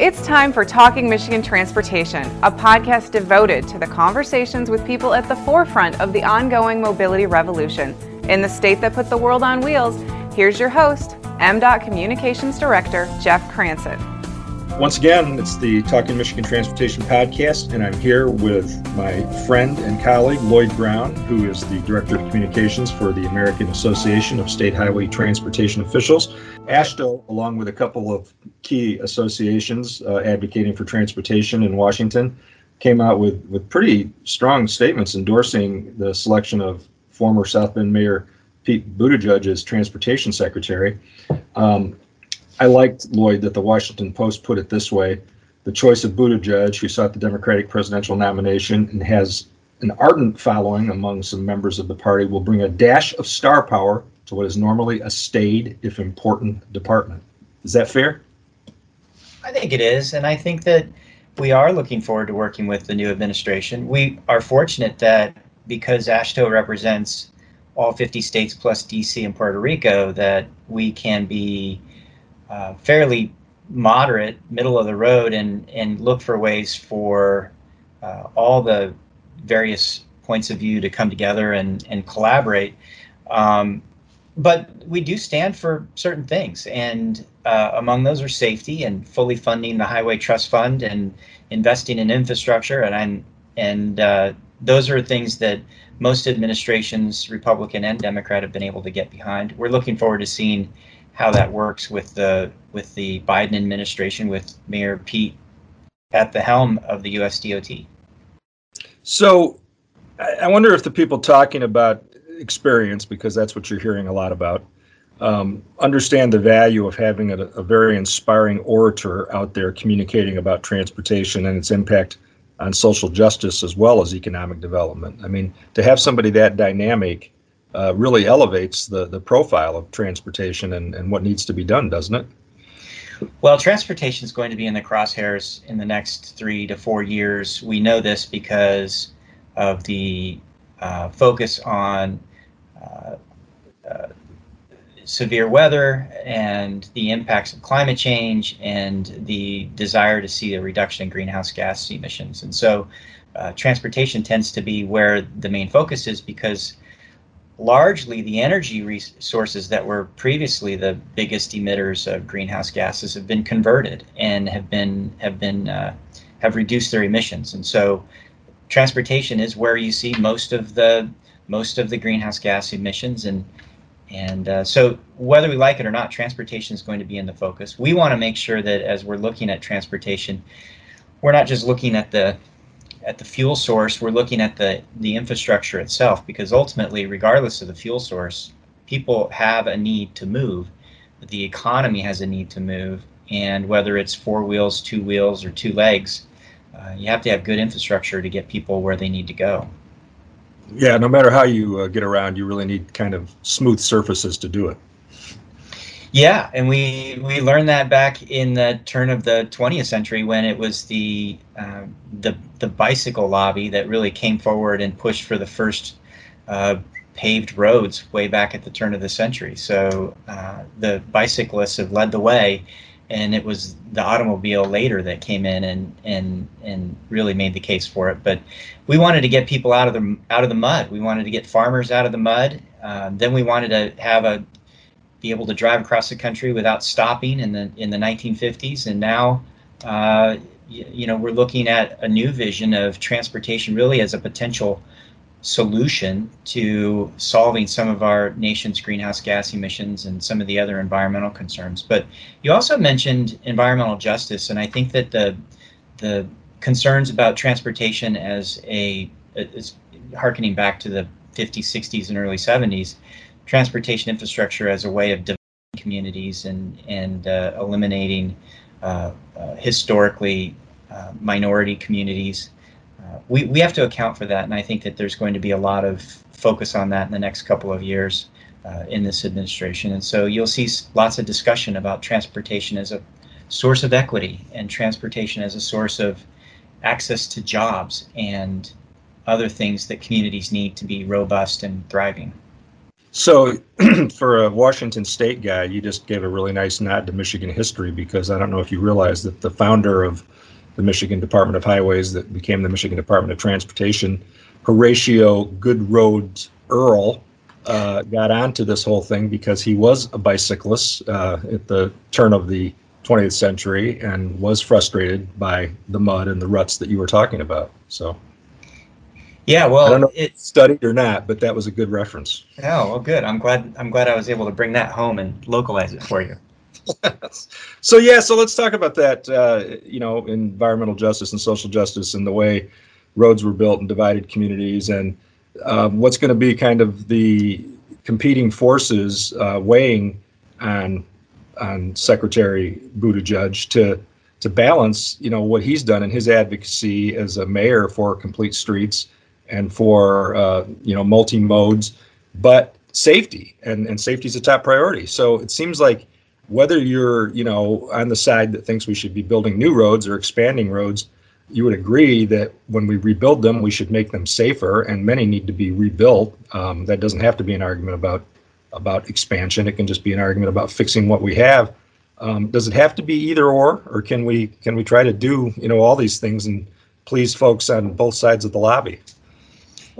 It's time for Talking Michigan Transportation, a podcast devoted to the conversations with people at the forefront of the ongoing mobility revolution. In the state that put the world on wheels, here's your host, MDOT Communications Director Jeff Cranson. Once again, it's the Talking Michigan Transportation podcast, and I'm here with my friend and colleague, Lloyd Brown, who is the Director of Communications for the American Association of State Highway Transportation Officials. AASHTO, along with a couple of key associations uh, advocating for transportation in Washington, came out with, with pretty strong statements endorsing the selection of former South Bend Mayor Pete Buttigieg as Transportation Secretary. Um, I liked, Lloyd, that the Washington Post put it this way the choice of Buttigieg, who sought the Democratic presidential nomination and has an ardent following among some members of the party, will bring a dash of star power to what is normally a staid, if important, department. Is that fair? I think it is. And I think that we are looking forward to working with the new administration. We are fortunate that because AASHTO represents all 50 states plus DC and Puerto Rico, that we can be uh, fairly moderate, middle of the road, and and look for ways for uh, all the various points of view to come together and and collaborate. Um, but we do stand for certain things, and uh, among those are safety and fully funding the Highway Trust Fund and investing in infrastructure, and and, and uh, those are things that most administrations, Republican and Democrat, have been able to get behind. We're looking forward to seeing how that works with the with the Biden administration with Mayor Pete at the helm of the USDOT. So, I wonder if the people talking about experience, because that's what you're hearing a lot about, um, understand the value of having a, a, very inspiring orator out there communicating about transportation and its impact on social justice as well as economic development. I mean, to have somebody that dynamic uh, really elevates the, the profile of transportation and, and what needs to be done, doesn't it? Well, transportation is going to be in the crosshairs in the next three to four years. We know this because of the uh, focus on uh, uh, severe weather and the impacts of climate change and the desire to see a reduction in greenhouse gas emissions. And so, uh, transportation tends to be where the main focus is because largely the energy resources that were previously the biggest emitters of greenhouse gases have been converted and have been have been uh, have reduced their emissions. And so transportation is where you see most of the most of the greenhouse gas emissions. And and uh, so whether we like it or not transportation is going to be in the focus. We want to make sure that as we're looking at transportation we're not just looking at the at the fuel source, we're looking at the, the infrastructure itself because ultimately, regardless of the fuel source, people have a need to move. The economy has a need to move. And whether it's four wheels, two wheels, or two legs, uh, you have to have good infrastructure to get people where they need to go. Yeah, no matter how you uh, get around, you really need kind of smooth surfaces to do it. Yeah, and we we learned that back in the turn of the 20th century when it was the uh, the the bicycle lobby that really came forward and pushed for the first uh, paved roads way back at the turn of the century. So uh, the bicyclists have led the way, and it was the automobile later that came in and and and really made the case for it. But we wanted to get people out of the out of the mud. We wanted to get farmers out of the mud. Uh, then we wanted to have a be able to drive across the country without stopping in the in the 1950s, and now. Uh, you, you know, we're looking at a new vision of transportation really as a potential solution to solving some of our nation's greenhouse gas emissions and some of the other environmental concerns. But you also mentioned environmental justice, and I think that the the concerns about transportation as a is harkening back to the 50s, 60s, and early 70s transportation infrastructure as a way of developing communities and and uh, eliminating uh, uh, historically uh, minority communities. Uh, we we have to account for that, and I think that there's going to be a lot of focus on that in the next couple of years in this administration. And so you'll see lots of discussion about transportation as a source of equity and transportation as a source of access to jobs and other things that communities need to be robust and thriving. So, for a Washington State guy, you just gave a really nice nod to Michigan history because I don't know if you realize that the founder of the Michigan Department of Highways, that became the Michigan Department of Transportation, Horatio Goodroads Earle, uh, got onto this whole thing because he was a bicyclist uh, at the turn of the 20th century and was frustrated by the mud and the ruts that you were talking about. So. Yeah, well, I don't know it studied or not, but that was a good reference. Oh, well, good. I'm glad. I'm glad I was able to bring that home and localize it for you. so yeah, so let's talk about that. Uh, you know, environmental justice and social justice, and the way roads were built and divided communities, and um, what's going to be kind of the competing forces uh, weighing on on Secretary Buttigieg to to balance, you know, what he's done in his advocacy as a mayor for complete streets and for uh, you know multi modes, but safety and and safety is a top priority. So it seems like whether you're you know on the side that thinks we should be building new roads or expanding roads, you would agree that when we rebuild them, we should make them safer, and many need to be rebuilt. Um, that doesn't have to be an argument about about expansion. It can just be an argument about fixing what we have. Um, does it have to be either or, or can we can we try to do you know all these things and please folks on both sides of the lobby?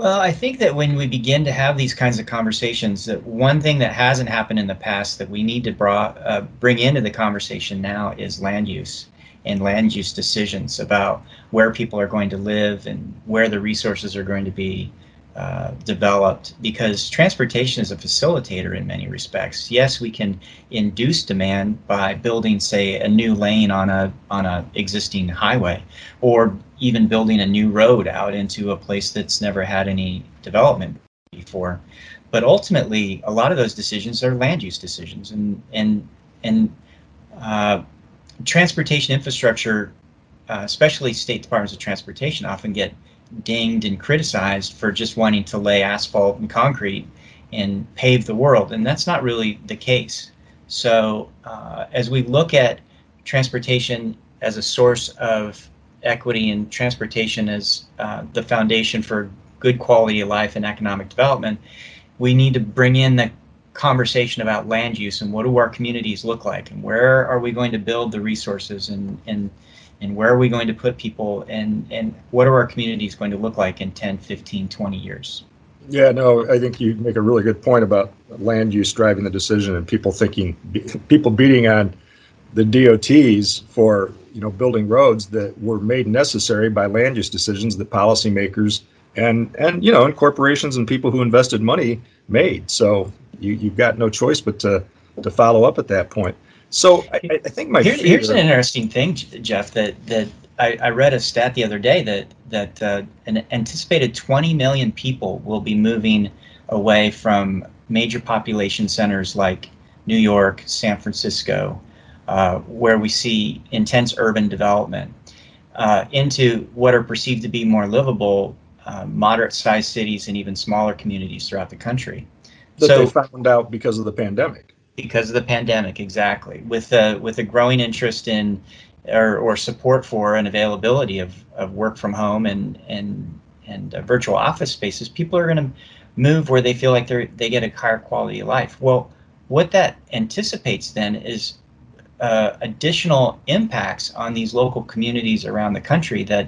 Well, I think that when we begin to have these kinds of conversations, that one thing that hasn't happened in the past that we need to bra- uh, bring into the conversation now is land use and land use decisions about where people are going to live and where the resources are going to be uh, developed because transportation is a facilitator in many respects. Yes, we can induce demand by building, say, a new lane on a on a existing highway, or even building a new road out into a place that's never had any development before. But ultimately, a lot of those decisions are land use decisions, and and and uh, transportation infrastructure, uh, especially state departments of transportation, often get dinged and criticized for just wanting to lay asphalt and concrete and pave the world, and that's not really the case. So, uh, as we look at transportation as a source of equity and transportation as uh, the foundation for good quality of life and economic development, we need to bring in the conversation about land use and what do our communities look like and where are we going to build the resources and, and and where are we going to put people and and what are our communities going to look like in 10 15 20 years? Yeah no i think you make a really good point about land use driving the decision and people thinking people beating on the DOTs for you know building roads that were made necessary by land use decisions that policymakers and and you know and corporations and people who invested money made. So you, you've got no choice but to to follow up at that point so I, I think my Here, here's an interesting thing, Jeff. That that I, I, read a stat the other day that that uh, an anticipated 20 million people will be moving away from major population centers like New York, San Francisco, uh, where we see intense urban development, uh, into what are perceived to be more livable, uh, moderate-sized cities and even smaller communities throughout the country. That so, they found out because of the pandemic because of the pandemic exactly. With a with a growing interest in or, or support for and availability of, of work from home and and and uh, virtual office spaces people are going to move where they feel like they they get a higher quality of life. Well what that anticipates then is uh, additional impacts on these local communities around the country that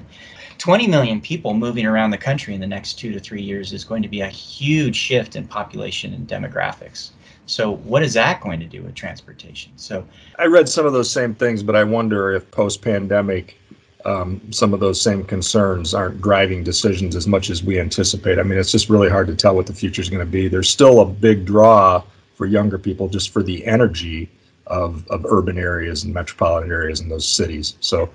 20 million people moving around the country in the next two to three years is going to be a huge shift in population and demographics so what is that going to do with transportation? So I read some of those same things, but I wonder if post-pandemic, um, some of those same concerns aren't driving decisions as much as we anticipate. I mean, it's just really hard to tell what the future is going to be. There's still a big draw for younger people just for the energy of, of urban areas and metropolitan areas and those cities. So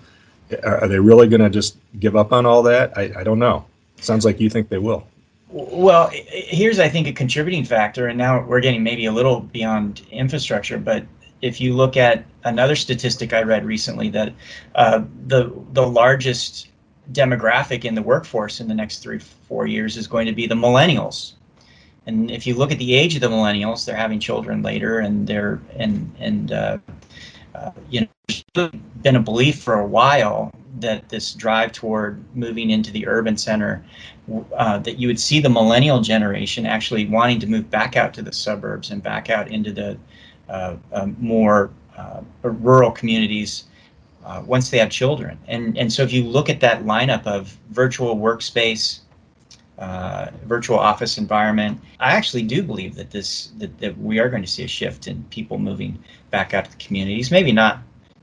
are they really going to just give up on all that? I, I don't know. Sounds like you think they will. Well, here's I think a contributing factor, and now we're getting maybe a little beyond infrastructure, but if you look at another statistic I read recently that uh, the the largest demographic in the workforce in the next three four years is going to be the millennials, and if you look at the age of the millennials, they're having children later, and they're and and uh, uh, you know, been a belief for a while that this drive toward moving into the urban center, uh, that you would see the millennial generation actually wanting to move back out to the suburbs and back out into the uh, uh, more uh, rural communities uh, once they have children. And and so if you look at that lineup of virtual workspace, uh, virtual office environment, I actually do believe that this that, that we are going to see a shift in people moving back out to the communities. Maybe not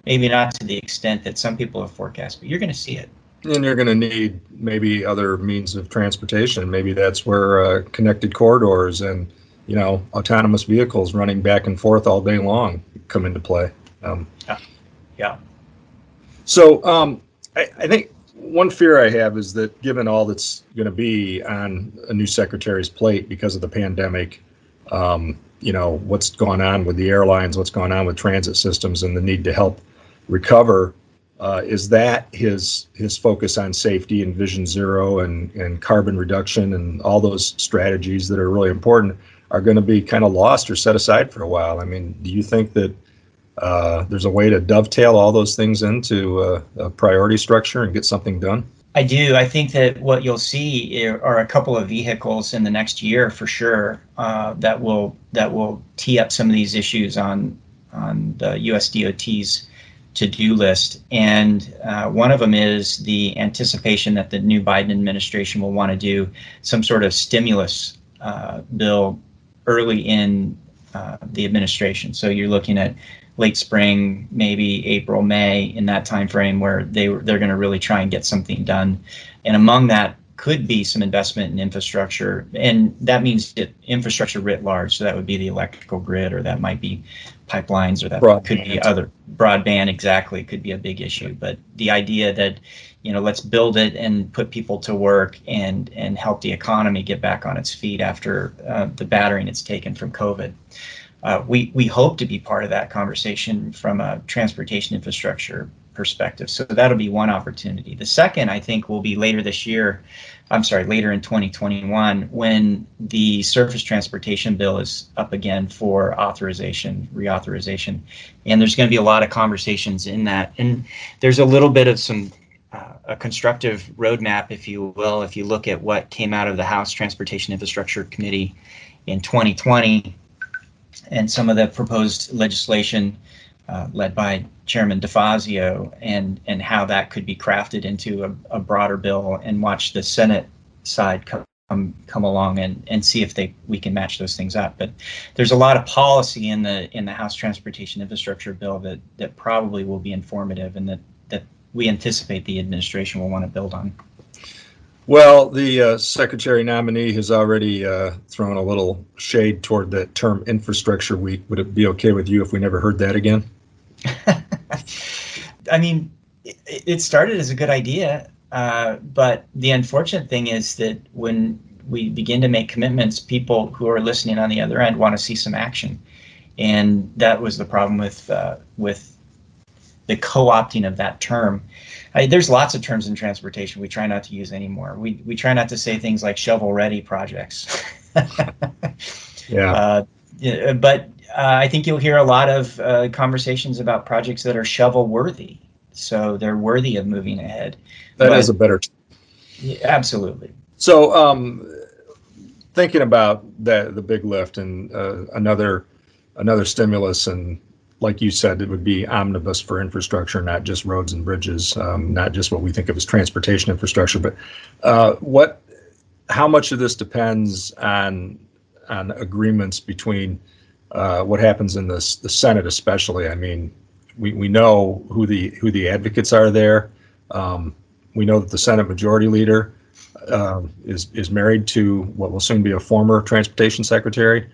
maybe not to the extent that some people have forecast, but you're going to see it. And you're going to need maybe other means of transportation. Maybe that's where uh, connected corridors and you know autonomous vehicles running back and forth all day long come into play. Um, yeah. yeah. So um, I, I, think one fear I have is that given all that's going to be on a new secretary's plate because of the pandemic, um, you know, what's gone on with the airlines, what's gone on with transit systems, and the need to help recover. Uh, is that his his focus on safety and vision zero and, and carbon reduction and all those strategies that are really important are going to be kind of lost or set aside for a while? I mean, do you think that uh, there's a way to dovetail all those things into a, a, priority structure and get something done? I do. I think that what you'll see are a couple of vehicles in the next year for sure uh, that will that will tee up some of these issues on on the USDOT's to-do list. And uh, one of them is the anticipation that the new Biden administration will want to do some sort of stimulus uh, bill early in uh, the administration. So you're looking at late spring, maybe April, May, in that time frame where they they're going to really try and get something done. And among that could be some investment in infrastructure, and that means infrastructure writ large. So that would be the electrical grid, or that might be pipelines, or that broadband. could be other broadband. Exactly, could be a big issue. But the idea that you know let's build it and put people to work and and help the economy get back on its feet after uh, the battering it's taken from COVID uh, we we hope to be part of that conversation from a transportation infrastructure perspective. So that'll be one opportunity. The second, I think, will be later this year. I'm sorry, later in 2021 when the surface transportation bill is up again for authorization, reauthorization, and there's going to be a lot of conversations in that. And there's a little bit of some uh, a constructive roadmap, if you will, if you look at what came out of the House Transportation Infrastructure Committee in 2020 and some of the proposed legislation uh, led by Chairman DeFazio and and how that could be crafted into a, a broader bill and watch the Senate side come come along and, and see if they we can match those things up. But there's a lot of policy in the in the House Transportation Infrastructure Bill that that probably will be informative and that that we anticipate the administration will want to build on. Well, the uh, secretary nominee has already uh, thrown a little shade toward the term infrastructure week. Would it be okay with you if we never heard that again? I mean, it, started as a good idea, uh, but the unfortunate thing is that when we begin to make commitments, people who are listening on the other end want to see some action, and that was the problem with uh, with the co-opting of that term. I, there's lots of terms in transportation we try not to use anymore. We we try not to say things like shovel ready projects. yeah. Uh, but uh, I think you'll hear a lot of uh, conversations about projects that are shovel worthy. So they're worthy of moving ahead. That but, is a better. Yeah, absolutely. So, um, thinking about that, the big lift and uh, another another stimulus and like you said, it would be omnibus for infrastructure, not just roads and bridges, um, not just what we think of as transportation infrastructure. But uh, what, how much of this depends on on agreements between uh, what happens in the the Senate, especially? I mean, we, we know who the who the advocates are there. Um, we know that the Senate Majority Leader um, is is married to what will soon be a former transportation secretary.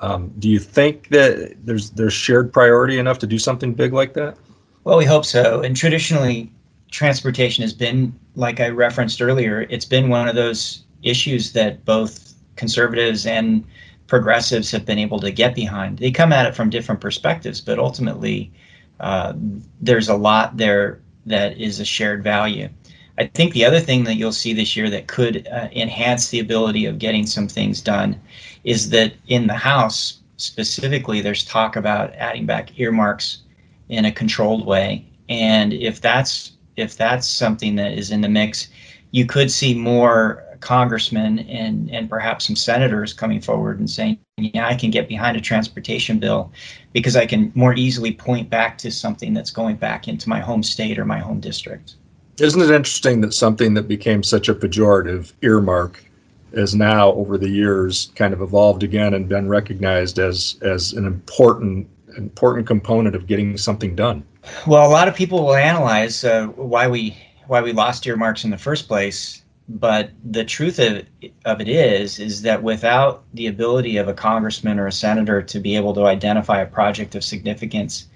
Um, do you think that there's there's shared priority enough to do something big like that? Well, we hope so. And traditionally, transportation has been, like I referenced earlier, it's been one of those issues that both conservatives and progressives have been able to get behind. They come at it from different perspectives, but ultimately, uh, there's a lot there that is a shared value. I think the other thing that you'll see this year that could uh, enhance the ability of getting some things done is that in the House specifically, there's talk about adding back earmarks in a controlled way. And if that's if that's something that is in the mix, you could see more congressmen and and perhaps some senators coming forward and saying, yeah, I can get behind a transportation bill because I can more easily point back to something that's going back into my home state or my home district. Isn't it interesting that something that became such a pejorative earmark is now over the years kind of evolved again and been recognized as as an important important component of getting something done? Well, a lot of people will analyze uh, why we why we lost earmarks in the first place but the truth of, of it is is that without the ability of a congressman or a senator to be able to identify a project of significance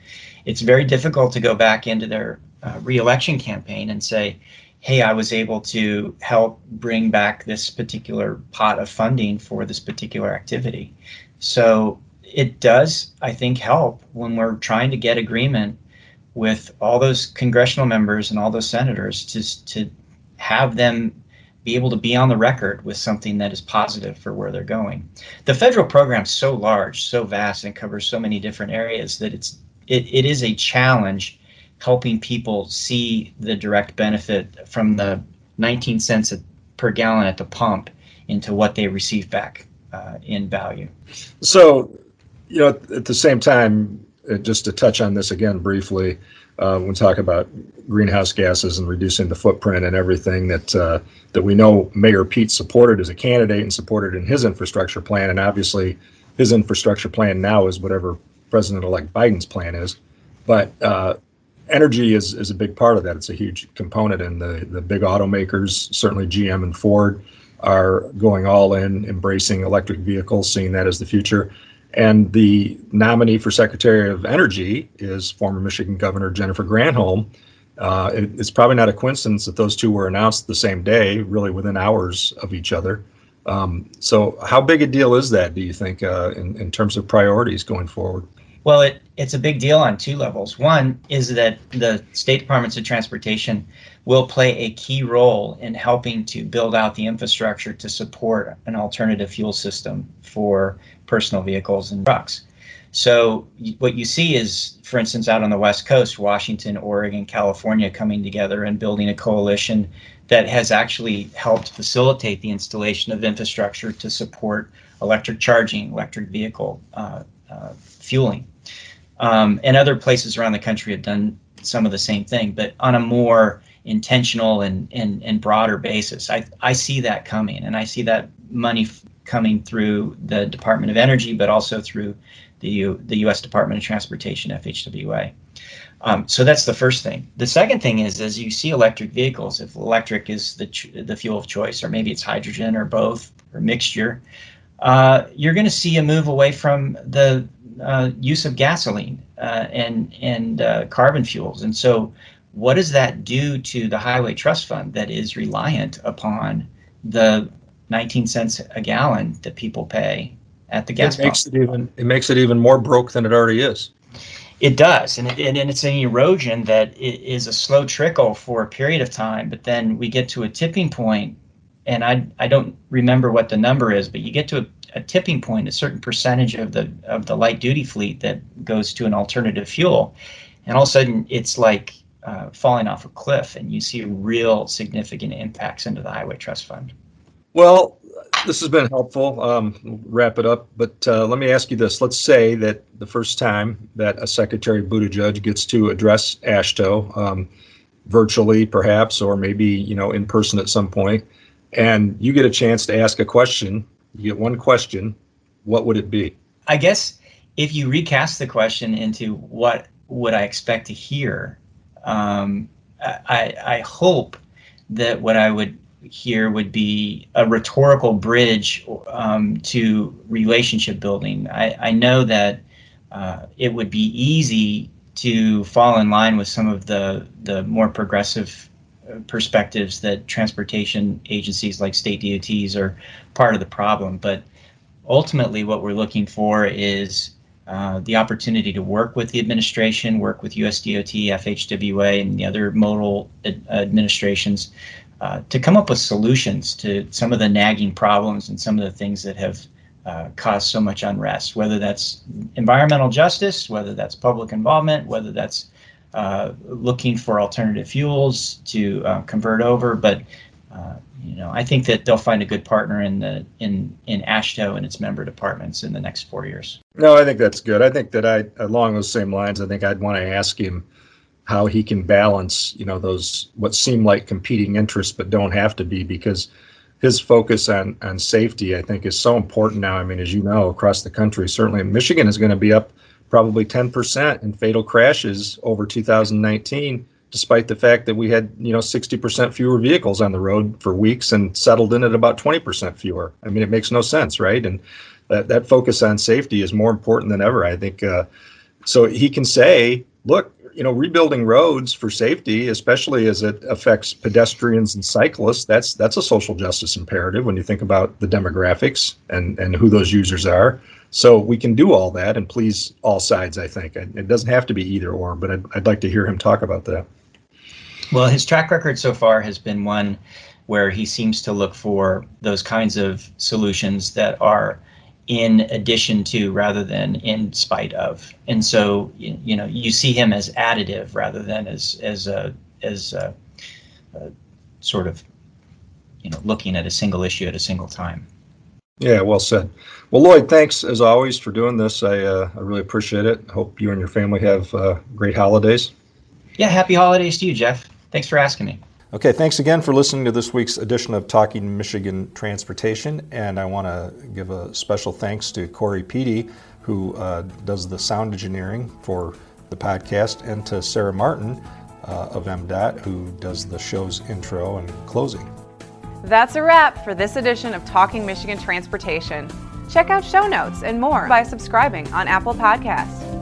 it's very difficult to go back into their uh, reelection campaign and say hey i was able to help bring back this particular pot of funding for this particular activity so it does i think help when we're trying to get agreement with all those congressional members and all those senators to, to have them be able to be on the record with something that is positive for where they're going. The federal program is so large, so vast, and covers so many different areas that it's it, it is a challenge helping people see the direct benefit from the 19 cents per gallon at the pump into what they receive back uh, in value. So, you know, at the same time, uh, just to touch on this again briefly, uh, when talking about greenhouse gases and reducing the footprint and everything that uh, that we know Mayor Pete supported as a candidate and supported in his infrastructure plan, and obviously his infrastructure plan now is whatever President-elect Biden's plan is. But uh, energy is, is a big part of that. It's a huge component, and the the big automakers, certainly GM and Ford, are going all in, embracing electric vehicles, seeing that as the future. And the nominee for Secretary of Energy is former Michigan Governor Jennifer Granholm. Uh, it, it's probably not a coincidence that those two were announced the same day, really within hours of each other. Um, so, how big a deal is that, do you think, uh, in, in terms of priorities going forward? Well, it, it's a big deal on two levels. One is that the state departments of transportation will play a key role in helping to build out the infrastructure to support an alternative fuel system for personal vehicles and trucks. So what you see is, for instance, out on the West Coast, Washington, Oregon, California coming together and building a coalition that has actually helped facilitate the installation of infrastructure to support electric charging, electric vehicle uh, uh, fueling. Um, and other places around the country have done some of the same thing, but on a more intentional and, and, and broader basis. I, I see that coming, and I see that money f- coming through the Department of Energy, but also through the, U, the U.S. Department of Transportation, FHWA. Um, so that's the first thing. The second thing is, as you see electric vehicles, if electric is the ch- the fuel of choice, or maybe it's hydrogen or both or mixture, uh, you're going to see a move away from the uh, use of gasoline uh, and and uh, carbon fuels. And so, what does that do to the Highway Trust Fund that is reliant upon the 19 cents a gallon that people pay at the gas it makes pump? It, even, it makes it even more broke than it already is. It does, and, it, and it's an erosion that is a slow trickle for a period of time, but then we get to a tipping point, and I I don't remember what the number is, but you get to a, a tipping point, a certain percentage of the of the light duty fleet that goes to an alternative fuel, and all of a sudden it's like uh, falling off a cliff, and you see real significant impacts into the Highway Trust Fund. Well, this has been helpful. Um, wrap it up, but uh, let me ask you this: Let's say that the first time that a Secretary Buttigieg gets to address AASHTO, um, virtually perhaps, or maybe you know in person at some point, and you get a chance to ask a question, you get one question. What would it be? I guess if you recast the question into what would I expect to hear, um, I, I hope that what I would hear would be a rhetorical bridge um, to relationship building. I, I know that uh, it would be easy to fall in line with some of the the more progressive perspectives that transportation agencies like state DOTs are part of the problem. But ultimately, what we're looking for is uh, the opportunity to work with the administration, work with USDOT, FHWA, and the other modal ad- administrations uh, to come up with solutions to some of the nagging problems and some of the things that have uh, caused so much unrest, whether that's environmental justice, whether that's public involvement, whether that's uh, looking for alternative fuels to uh, convert over. But uh, you know, I think that they'll find a good partner in the in in AASHTO and its member departments in the next four years. No, I think that's good. I think that I, along those same lines, I think I'd want to ask him how he can balance, you know, those what seem like competing interests but don't have to be because his focus on on safety, I think, is so important now. I mean, as you know, across the country, certainly Michigan is going to be up probably 10% in fatal crashes over 2019 despite the fact that we had you know 60% fewer vehicles on the road for weeks and settled in at about 20% fewer. I mean it makes no sense right? And that, that focus on safety is more important than ever i think uh, so he can say look you know rebuilding roads for safety especially as it affects pedestrians and cyclists that's that's a social justice imperative when you think about the demographics and and who those users are so we can do all that and please all sides i think it doesn't have to be either or but i'd, I'd like to hear him talk about that well, his track record so far has been one where he seems to look for those kinds of solutions that are in addition to rather than in spite of. And so, you know, you see him as additive rather than as as a as a, a sort of you know looking at a single issue at a single time. Yeah, well said. Well, Lloyd, thanks as always for doing this. I uh, I really appreciate it. Hope you and your family have uh, great holidays. Yeah, happy holidays to you, Jeff. Thanks for asking me. Okay, thanks again for listening to this week's edition of Talking Michigan Transportation. And I want to give a special thanks to Corey Peedy, who uh, does the sound engineering for the podcast, and to Sarah Martin uh, of MDOT, who does the show's intro and closing. That's a wrap for this edition of Talking Michigan Transportation. Check out show notes and more by subscribing on Apple Podcasts.